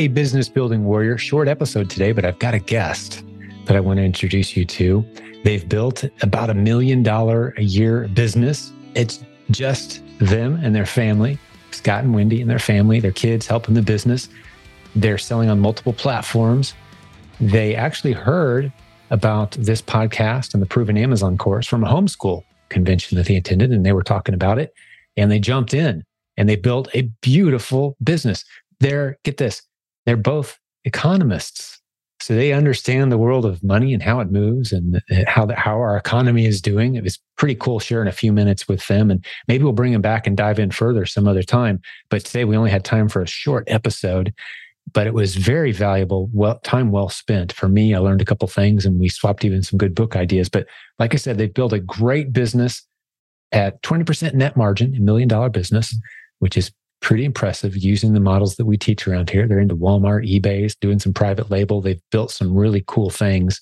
Hey, business building warrior, short episode today, but I've got a guest that I want to introduce you to. They've built about a million dollar a year business. It's just them and their family, Scott and Wendy and their family, their kids helping the business. They're selling on multiple platforms. They actually heard about this podcast and the Proven Amazon course from a homeschool convention that they attended, and they were talking about it. And they jumped in and they built a beautiful business. They're, get this, they're both economists. So they understand the world of money and how it moves and uh, how the, how our economy is doing. It was pretty cool sharing a few minutes with them, and maybe we'll bring them back and dive in further some other time. But today we only had time for a short episode, but it was very valuable, well time well spent for me. I learned a couple things, and we swapped even some good book ideas. But like I said, they've built a great business at twenty percent net margin, a million dollar business, which is pretty impressive using the models that we teach around here. They're into Walmart, eBay's, doing some private label. They've built some really cool things,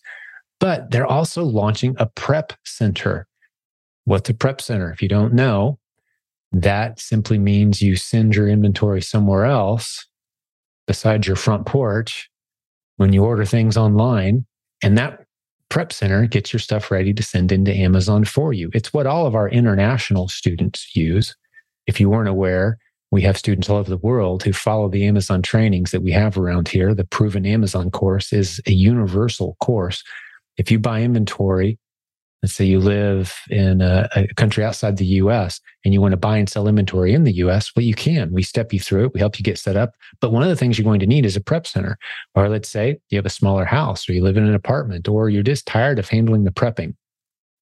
but they're also launching a prep center. What's a prep center? If you don't know, that simply means you send your inventory somewhere else besides your front porch when you order things online. And that prep center gets your stuff ready to send into Amazon for you. It's what all of our international students use. If you weren't aware, we have students all over the world who follow the Amazon trainings that we have around here. The Proven Amazon course is a universal course. If you buy inventory, let's say you live in a, a, country outside the US and you want to buy and sell inventory in the US, well, you can. We step you through it, we help you get set up. But one of the things you're going to need is a prep center. Or let's say you have a smaller house or you live in an apartment or you're just tired of handling the prepping.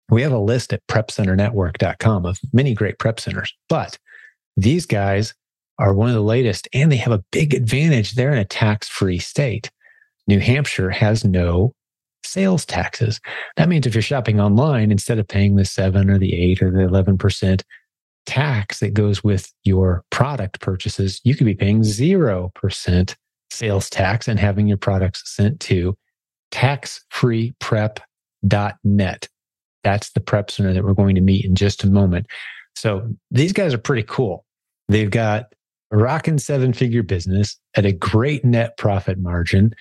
We have a list at prepcenternetwork.com of many great prep centers. But these guys are one of the latest, and they have a big advantage. They're in a tax free state. New Hampshire has no sales taxes. That means if you're shopping online, instead of paying the seven or the eight or the 11% tax that goes with your product purchases, you could be paying 0% sales tax and having your products sent to taxfreeprep.net. That's the prep center that we're going to meet in just a moment. So these guys are pretty cool. They've got a rocking seven figure business at a great net profit margin.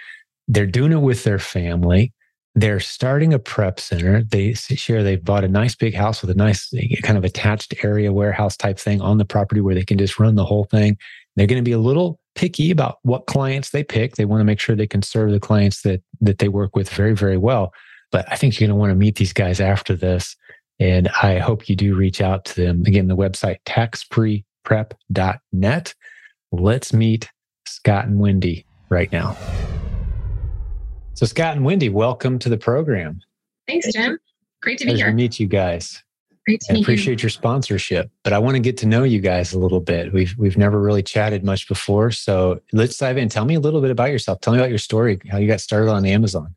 They're doing it with their family. They're starting a prep center. They share they've bought a nice big house with a nice eh, kind of attached area warehouse type thing on the property where they can just run the whole thing. They're going to be a little picky about what clients they pick. They want to make sure they can serve the clients that that they work with very very well. But I think you're going to want to meet these guys after this and I hope you do reach out to them. Again, the website taxfreeprep.net. Let's meet Scott and Wendy right now. So, Scott and Wendy, welcome to the program. Thanks, Jim. Great to be Pleasure here. To meet you guys. Great to I meet appreciate you. your sponsorship, but I want to get to know you guys a little bit. We've we've never really chatted much before, so let's dive in. Tell me a little bit about yourself. Tell me about your story, how you got started on Amazon.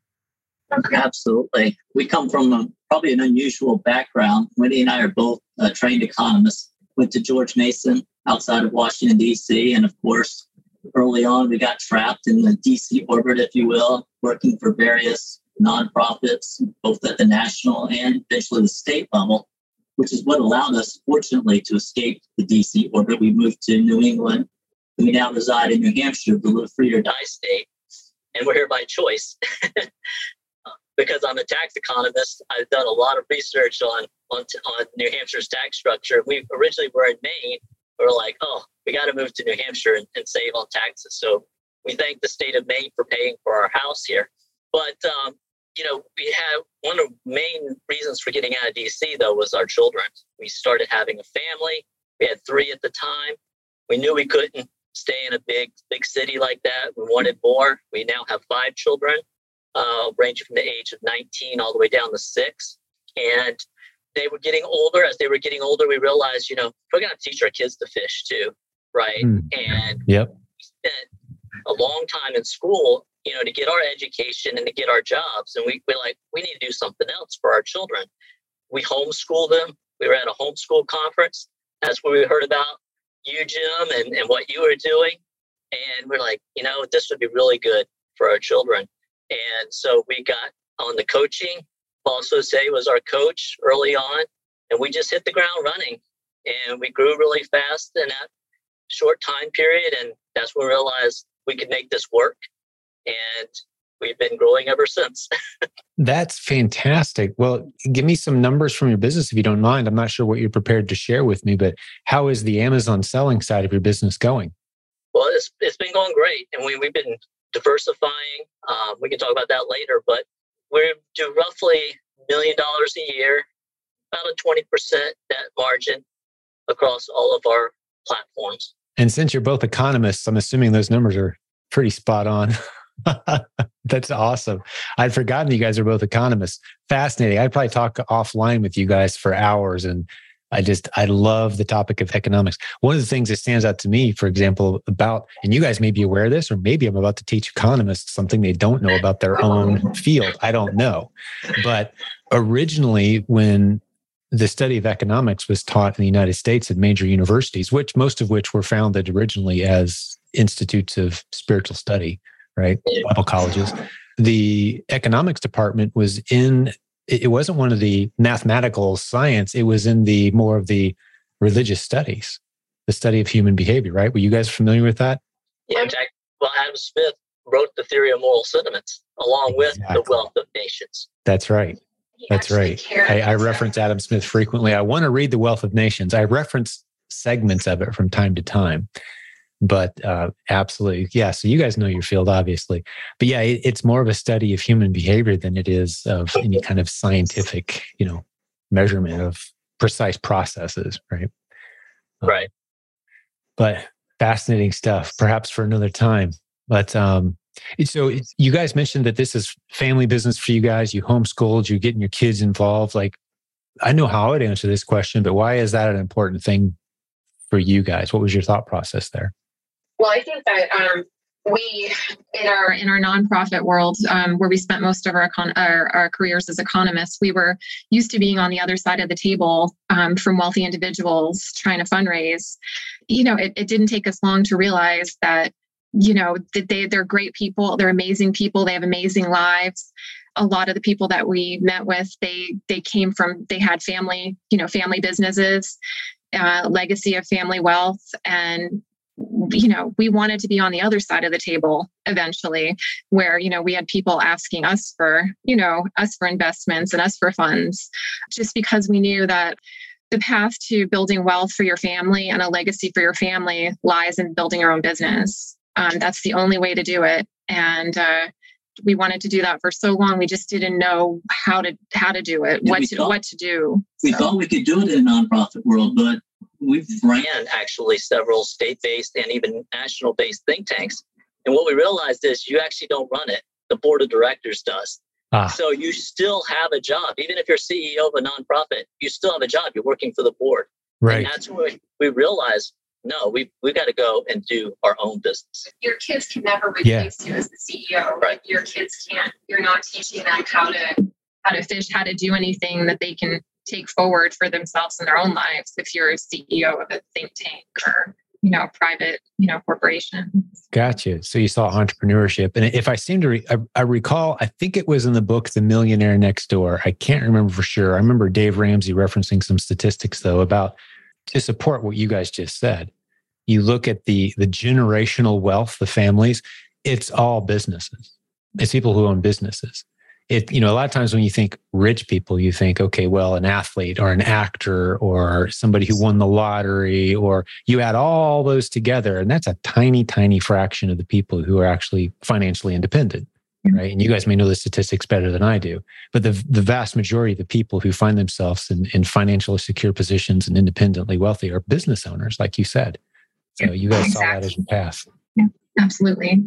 Absolutely. We come from a, probably an unusual background. Wendy and I are both uh, trained economists. Went to George Mason outside of Washington, D.C. And of course, early on, we got trapped in the D.C. orbit, if you will, working for various nonprofits, both at the national and eventually the state level, which is what allowed us, fortunately, to escape the D.C. orbit. We moved to New England. We now reside in New Hampshire, the live free or die state. And we're here by choice. because I'm a tax economist, I've done a lot of research on on, on New Hampshire's tax structure. We originally were in Maine. We were like, oh, we got to move to New Hampshire and, and, save on taxes. So we thank the state of Maine for paying for our house here. But um, you know, we have one of the main reasons for getting out of DC though was our children. We started having a family. We had three at the time. We knew we couldn't stay in a big big city like that. We wanted more. We now have five children uh, ranging from the age of 19 all the way down to six. And they were getting older. As they were getting older, we realized, you know, we're going to teach our kids to fish too, right? Mm. And yep. we spent a long time in school, you know, to get our education and to get our jobs. And we, we like, we need to do something else for our children. We homeschooled them. We were at a homeschool conference. That's where we heard about you, Jim, and, and what you were doing. And we're like, you know, this would be really good for our children. And so we got on the coaching. Paul Sose was our coach early on, and we just hit the ground running. And we grew really fast in that short time period. And that's when we realized we could make this work. And we've been growing ever since. That's fantastic. Well, give me some numbers from your business if you don't mind. I'm not sure what you're prepared to share with me, but how is the Amazon selling side of your business going? Well, it's, it's been going great. And we, we've been diversifying. Um, we can talk about that later, but we do roughly million dollars a year, about a 20% net margin across all of our platforms. And since you're both economists, I'm assuming those numbers are pretty spot on. That's awesome. I'd forgotten you guys are both economists. Fascinating. I'd probably talk offline with you guys for hours. And I just, I love the topic of economics. One of the things that stands out to me, for example, about, and you guys may be aware of this, or maybe I'm about to teach economists something they don't know about their own field. I don't know. But originally, when the study of economics was taught in the United States at major universities, which most of which were founded originally as institutes of spiritual study right? Bible colleges. The economics department was in, it wasn't one of the mathematical science, it was in the more of the religious studies, the study of human behavior, right? Were you guys familiar with that? Yeah, Jack. Well, Adam Smith wrote the theory of moral sentiments along with the wealth of nations. That's right. That's right. I, I reference Adam Smith frequently. I want to read The Wealth of Nations. I reference segments of it from time to time but uh, absolutely yeah so you guys know your field obviously but yeah it, it's more of a study of human behavior than it is of any kind of scientific you know measurement of precise processes right? Um, right. but fascinating stuff perhaps for another time but um so you guys mentioned that this is family business for you guys you homeschooled you're getting your kids involved like i know how i would answer this question but why is that an important thing for you guys? What was your thought process there well, I think that um, we in our in our nonprofit world, um, where we spent most of our, econ- our, our careers as economists, we were used to being on the other side of the table um, from wealthy individuals trying to fundraise. You know, it, it didn't take us long to realize that you know that they they're great people, they're amazing people, they have amazing lives a lot of the people that we met with they they came from they had family you know family businesses uh, legacy of family wealth and you know we wanted to be on the other side of the table eventually where you know we had people asking us for you know us for investments and us for funds just because we knew that the path to building wealth for your family and a legacy for your family lies in building your own business um, that's the only way to do it and uh, we wanted to do that for so long we just didn't know how to how to do it yeah, what to thought, what to do we so. thought we could do it in a nonprofit world but we've ran actually several state-based and even national-based think tanks. And what we realized is you actually don't run it. The board of directors does. Ah. So you still have a job. Even if you're CEO of a nonprofit, you still have a job. You're working for the board. Right. And that's where we realized, no, we we got to go and do our own business. Your kids can never replace yeah. you as the CEO. Right. Your kids can't. You're not teaching them how to how to fish, how to do anything that they can take forward for themselves in their own lives if you're a CEO of a think tank or you know private you know corporation. Gotcha. So you saw entrepreneurship. And if i seem to re- I, I, recall i think it was in the book the millionaire next door. I can't remember for sure. I remember dave ramsey referencing some statistics though about to support what you guys just said. You look at the the generational wealth the families it's all businesses. It's people who own businesses it you know a lot of times when you think rich people you think okay well an athlete or an actor or somebody who won the lottery or you add all those together and that's a tiny tiny fraction of the people who are actually financially independent right? And you guys may know the statistics better than i do but the the vast majority of the people who find themselves in, in financially secure positions and independently wealthy are business owners like you said. So you guys exactly. saw that as your path. Yeah absolutely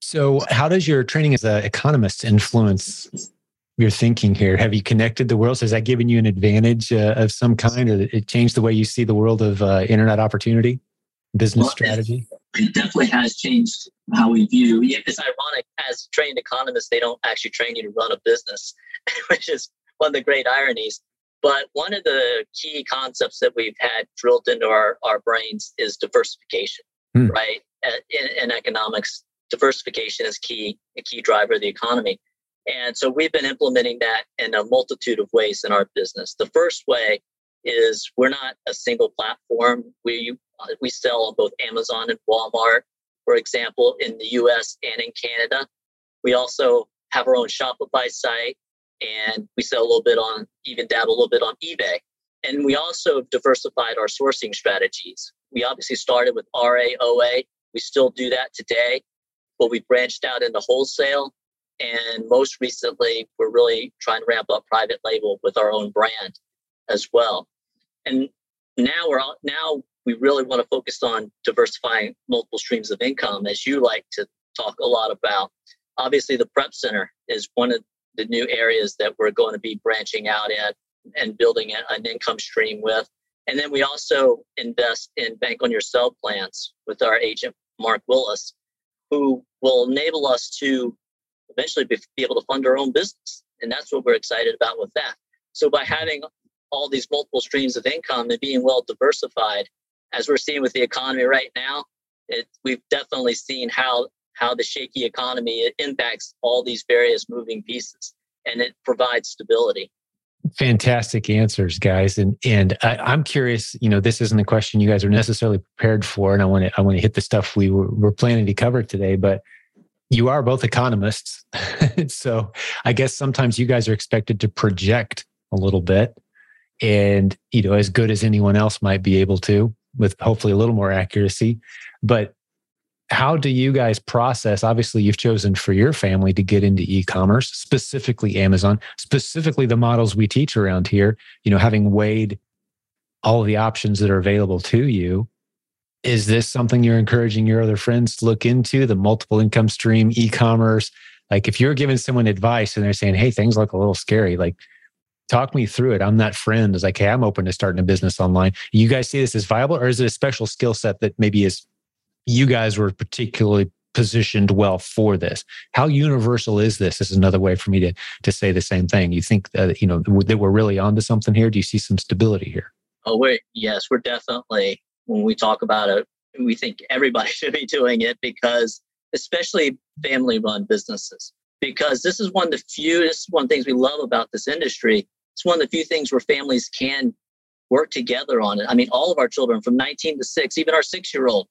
so, how does your training as an economist influence your thinking here? Have you connected the worlds? Has that given you an advantage uh, of some kind, or it changed the way you see the world of uh, internet opportunity, business well, strategy? It definitely has changed how we view. It's ironic, as trained economists, they don't actually train you to run a business, which is one of the great ironies. But one of the key concepts that we've had drilled into our, our brains is diversification, hmm. right? In, in economics, diversification is key, a key driver of the economy. And so we've been implementing that in a multitude of ways in our business. The first way is we're not a single platform. We we sell on both Amazon and Walmart, for example, in the US and in Canada. We also have our own Shopify site and we sell a little bit on, even dabble a little bit on eBay. And we also diversified our sourcing strategies. We obviously started with RAOA. We still do that today, but we branched out into wholesale. And most recently, we're really trying to ramp up private label with our own brand as well. And now we're now we really want to focus on diversifying multiple streams of income, as you like to talk a lot about. Obviously, the prep center is one of the new areas that we're going to be branching out in and building an income stream with. And then we also invest in bank on yourself plans with our agent, Mark Willis, who will enable us to eventually be, be able to fund our own business. And that's what we're excited about with that. So by having all these multiple streams of income and being well diversified, as we're seeing with the economy right now, it, we've definitely seen how how the shaky economy impacts all these various moving pieces, and it provides stability. Fantastic answers, guys, and and I, am curious. You know, this isn't a question you guys are necessarily prepared for, and I want to I want to hit the stuff we were, were planning to cover today, but. You are both economists. so I guess sometimes you guys are expected to project a little bit and you know as good as anyone else might be able to with hopefully a little more accuracy. But how do you guys process? Obviously, you've chosen for your family to get into e-commerce, specifically Amazon, specifically the models we teach around here. You know, having weighed all the options that are available to you, is this something you're encouraging your other friends to look into? The multiple income stream, e-commerce. Like, if you're giving someone advice and they're saying, "Hey, things look a little scary," like talk me through it. I'm that friend. Is like, hey, I'm open to starting a business online. You guys see this as viable, or is it a special skill set that maybe is you guys were particularly positioned well for this? How universal is this? This is another way for me to to say the same thing. You think that you know that we're really onto something here? Do you see some stability here? Oh, we yes, we're definitely when we talk about it, we think everybody should be doing it because especially family run businesses because this is one of the few this is one of the things we love about this industry it's one of the few things where families can work together on it. I mean, all of our children from 19 to 6, even our six year old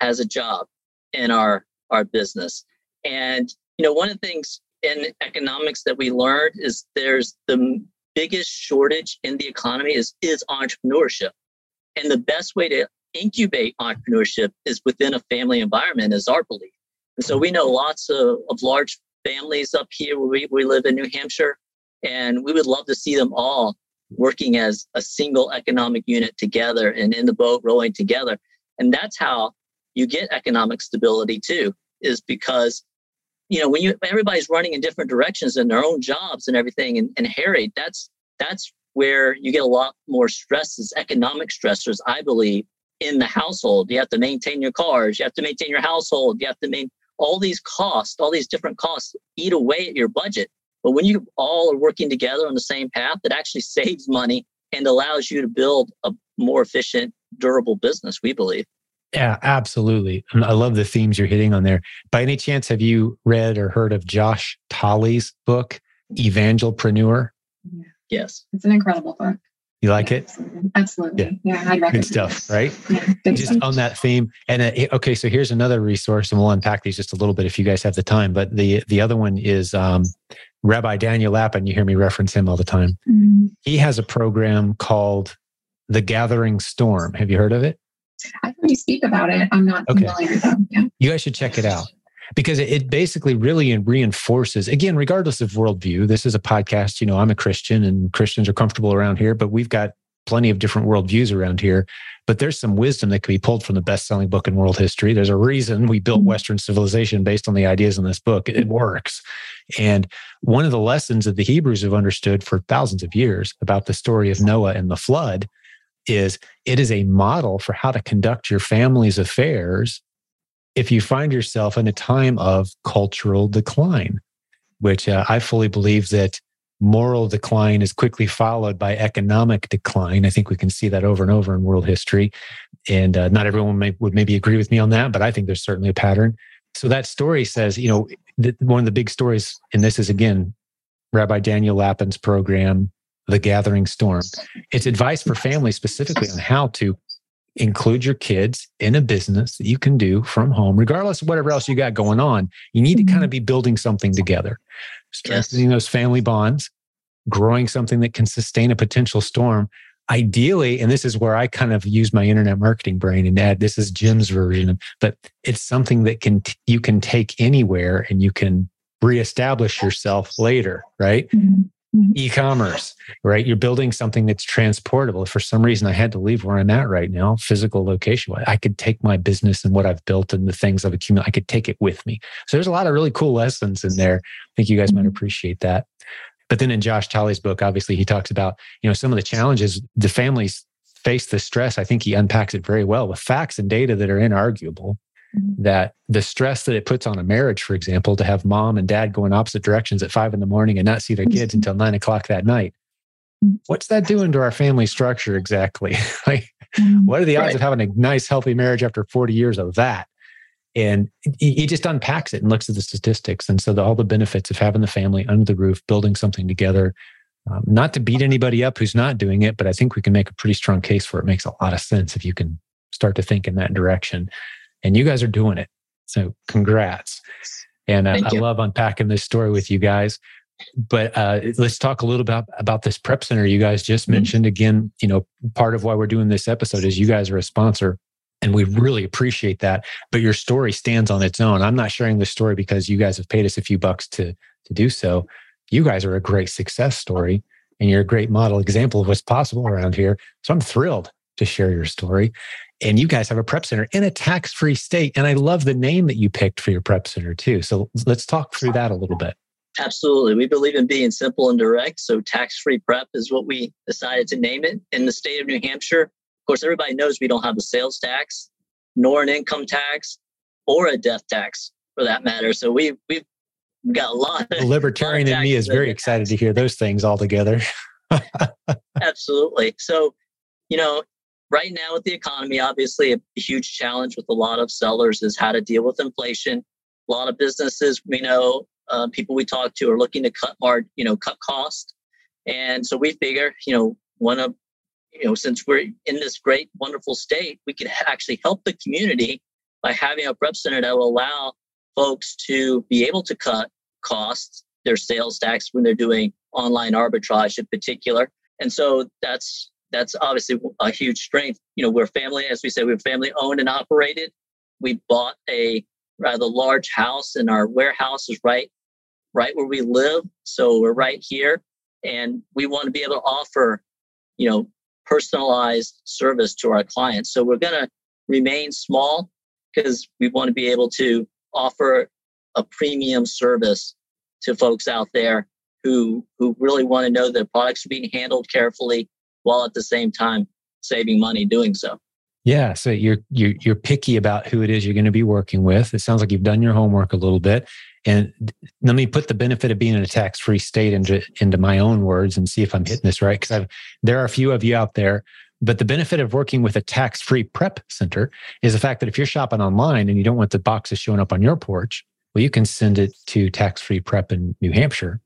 has a job in our, our business. And, you know, one of the things in economics that we learned is there's the biggest shortage in the economy is, is entrepreneurship. And the best way to incubate entrepreneurship is within a family environment, is our belief. And so we know lots of, of large families up here where we, we live in New Hampshire and we would love to see them all working as a single economic unit together and in the boat rowing together. And that's how you get economic stability too, is because you know when you everybody's running in different directions in their own jobs and everything and, and harried, that's that's where you get a lot more stresses, economic stressors, I believe, in the household. You have to maintain your cars, you have to maintain your household, you have to maintain all these costs, all these different costs eat away at your budget. But when you all are working together on the same path, it actually saves money and allows you to build a more efficient, durable business, we believe. Yeah, absolutely. I love the themes you're hitting on there. By any chance, have you read or heard of Josh Tolley's book, Evangelpreneur? Yes. It's an incredible book. You like yeah, it? Absolutely. absolutely. Yeah, yeah I'd recommend Good stuff, right? Yeah, good just stuff. on that theme. And uh, okay, so here's another resource, and we'll unpack these just a little bit if you guys have the time. But the the other one is um, Rabbi Daniel Lapin, you hear me reference him all the time. Mm-hmm. He has a program called The Gathering Storm. Have you heard of it? I've heard you speak about it. I'm not okay. familiar with them. Yeah. You guys should check it out because it basically really reinforces, again, regardless of worldview, this is a podcast. You know, I'm a Christian and Christians are comfortable around here, but we've got plenty of different worldviews around here. But there's some wisdom that can be pulled from the best selling book in world history. There's a reason we built mm-hmm. Western civilization based on the ideas in this book. It works. And one of the lessons that the Hebrews have understood for thousands of years about the story of Noah and the flood is it is a model for how to conduct your family's affairs if you find yourself in a time of cultural decline, which uh, I fully believe that moral decline is quickly followed by economic decline. I think we can see that over and over in world history. And uh, not everyone may, would maybe agree with me on that, but I think there's certainly a pattern. So that story says, you know, one of the big stories, and this is again Rabbi Daniel Lapin's program, The Gathering Storm. It's advice for families specifically on how to include your kids in a business that you can do from home, regardless of whatever else you got going on. You need to kind of be building something together, strengthening yes. those family bonds, growing something that can sustain a potential storm. Ideally, and this is where I kind of use my internet marketing brain and add this is Jim's version, but it's something that can you can take anywhere and you can reestablish yourself later, right? Mm-hmm. Mm-hmm. e-commerce right? You're building something that's transportable. For some reason i had to leave where i'm at right now physical location. I could take my business and what i've built and the things i've accumulated i could take it with me. So there's a lot of really cool lessons in there. I think you guys might mm-hmm. appreciate that. But then in josh tolley's book obviously he talks about you know some of the challenges the families face the stress. I think he unpacks it very well with facts and data that are inarguable. That the stress that it puts on a marriage, for example, to have mom and dad go in opposite directions at five in the morning and not see their kids mm-hmm. until nine o'clock that night. Mm-hmm. What's that doing to our family structure exactly? like, what are the odds right. of having a nice, healthy marriage after 40 years of that? And he just unpacks it and looks at the statistics. And so, the, all the benefits of having the family under the roof, building something together, um, not to beat anybody up who's not doing it, but I think we can make a pretty strong case for it. it makes a lot of sense if you can start to think in that direction and you guys are doing it. So congrats. And uh, I love unpacking this story with you guys. But uh, let's talk a little bit about, about this prep center you guys just mm-hmm. mentioned. Again, you know, part of why we're doing this episode is you guys are a sponsor and we really appreciate that. But your story stands on its own. I'm not sharing this story because you guys have paid us a few bucks to to do so. You guys are a great success story and you're a great model example of what's possible around here. So I'm thrilled to share your story. And you guys have a prep center in a tax free state. And I love the name that you picked for your prep center too. So let's talk through that a little bit. Absolutely. We believe in being simple and direct. So tax free prep is what we decided to name it in the state of New Hampshire. Of course, everybody knows we don't have a sales tax, nor an income tax, or a death tax for that matter. So we, we've got a lot. The libertarian in me is very excited to hear those things all together. Absolutely. So, you know, right now with the economy, obviously a, huge challenge with a lot of sellers is how to deal with inflation. A lot of businesses we know, uh, people we talk to are looking to cut our, you know, cut cost. And so we figure, you know, one of, you know, since we're in this great, wonderful state, we could actually help the community by having a prep center that will allow folks to be able to cut costs, their sales tax when they're doing online arbitrage in particular. And so that's that's obviously a huge strength. You know, we're family, as we said, we're family owned and operated. We bought a rather large house, and our warehouse is right, right where we live. So we're right here, and we want to be able to offer, you know, personalized service to our clients. So we're going to remain small because we want to be able to offer a premium service to folks out there who who really want to know their products are being handled carefully while at the same time saving money doing so. Yeah, so you're you're you're picky about who it is you're going to be working with. It sounds like you've done your homework a little bit. And let me put the benefit of being in a tax-free state into into my own words and see if I'm hitting this right. Because there are a few of you out there, but the benefit of working with a tax-free prep center is the fact that if you're shopping online and you don't want the boxes showing up on your porch, well, you can send it to tax-free prep in New Hampshire,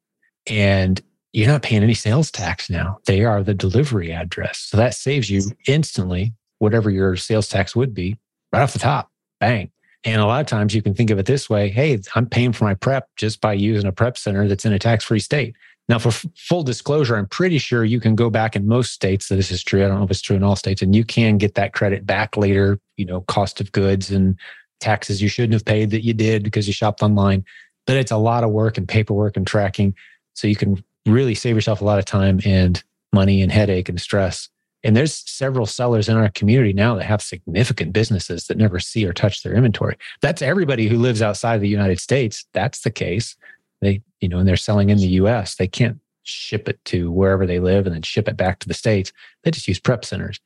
and you're not paying any sales tax now. They are the delivery address. So that saves you instantly whatever your sales tax would be right off the top. Bang. And a lot of times you can think of it this way hey, I'm paying for my prep just by using a prep center that's in a tax free state. Now, for f- full disclosure, I'm pretty sure you can go back in most states that this is true. I don't know if it's true in all states, and you can get that credit back later, you know, cost of goods and taxes you shouldn't have paid that you did because you shopped online. But it's a lot of work and paperwork and tracking. So you can really save yourself a lot of time and money and headache and stress. And there's several sellers in our community now that have significant businesses that never see or touch their inventory. That's everybody who lives outside of the United States. That's the case. They, you know, and they're selling in the US. They can't ship it to wherever they live and then ship it back to the States. They just use prep centers.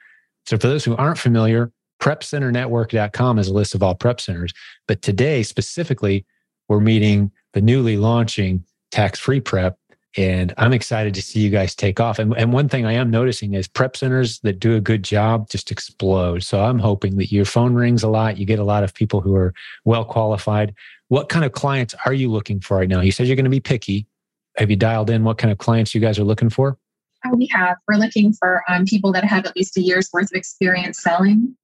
So for those who aren't familiar, prepcenternetwork.com is a list of all prep centers. But today specifically, we're meeting the newly launching tax free prep and I'm excited to see you guys take off. And, and one thing I am noticing is prep centers that do a good job just explode. So I'm hoping that your phone rings a lot. You get a lot of people who are well qualified. What kind of clients are you looking for right now? You said you're going to be picky. Have you dialed in what kind of clients you guys are looking for? Uh, we have. We're looking for um, people that have at least a year's worth of experience selling.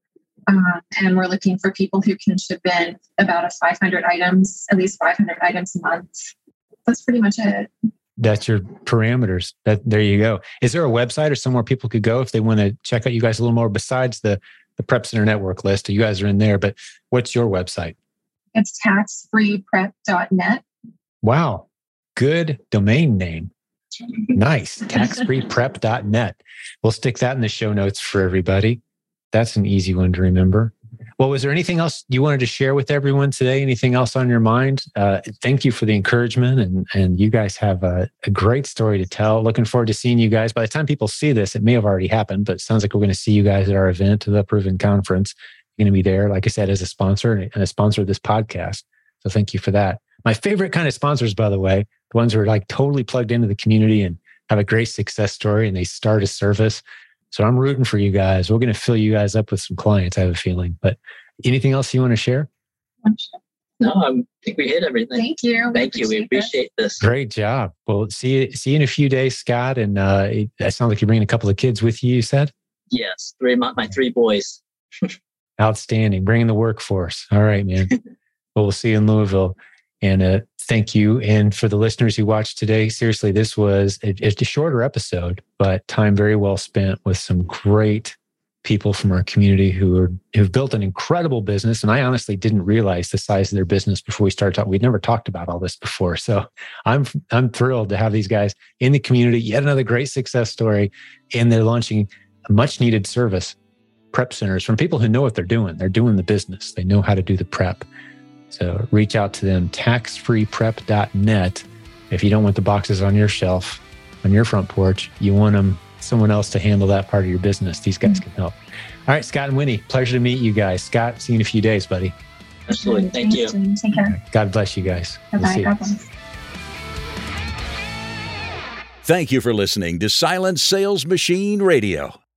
Uh, and we're looking for people who can ship in about a 500 items, at least 500 items a month. That's pretty much it. That's your parameters. That there you go. Is there a website or somewhere people could go if they want to check out you guys a little more besides the the Prep Center Network list? You guys are in there, but what's your website? It's taxfreeprep.net. Wow. Good domain name. Nice. Taxfreeprep.net. We'll stick that in the show notes for everybody. That's an easy one to remember. Well, was there anything else you wanted to share with everyone today? Anything else on your mind? Uh, thank you for the encouragement, and and you guys have a, a, great story to tell. Looking forward to seeing you guys. By the time people see this, it may have already happened, but it sounds like we're going to see you guys at our event, the Proven Conference. You're going to be there, like I said, as a sponsor and a sponsor of this podcast. So thank you for that. My favorite kind of sponsors, by the way, the ones who are like totally plugged into the community and have a great success story, and they start a service so I'm rooting for you guys. We're going to fill you guys up with some clients, I have a feeling. But anything else you want to share? No, I think we hit everything. Thank you. Thank you. We appreciate this. Great job. Well, see you, see you in a few days, Scott. And uh, it, it sounds like you're bringing a couple of kids with you, you said? Yes, three my, my three boys. Outstanding. Bringing the workforce. All right, man. well, we'll see you in Louisville. And uh, thank you. And for the listeners who watched today, seriously, this was a, a shorter episode, but time very well spent with some great people from our community who are who've built an incredible business. And I honestly didn't realize the size of their business before we started talking. We'd never talked about all this before. So I'm I'm thrilled to have these guys in the community. Yet another great success story. And they're launching a much needed service, prep centers from people who know what they're doing. They're doing the business. They know how to do the prep. So reach out to them, taxfreeprep.net. If you don't want the boxes on your shelf, on your front porch, you want them someone else to handle that part of your business. These guys mm-hmm. can help. All right, Scott and Winnie, pleasure to meet you guys. Scott, see you in a few days, buddy. Absolutely. Thank you. Take care. God bless you guys. Bye-bye. We'll God Thank you for listening to Silent Sales Machine Radio.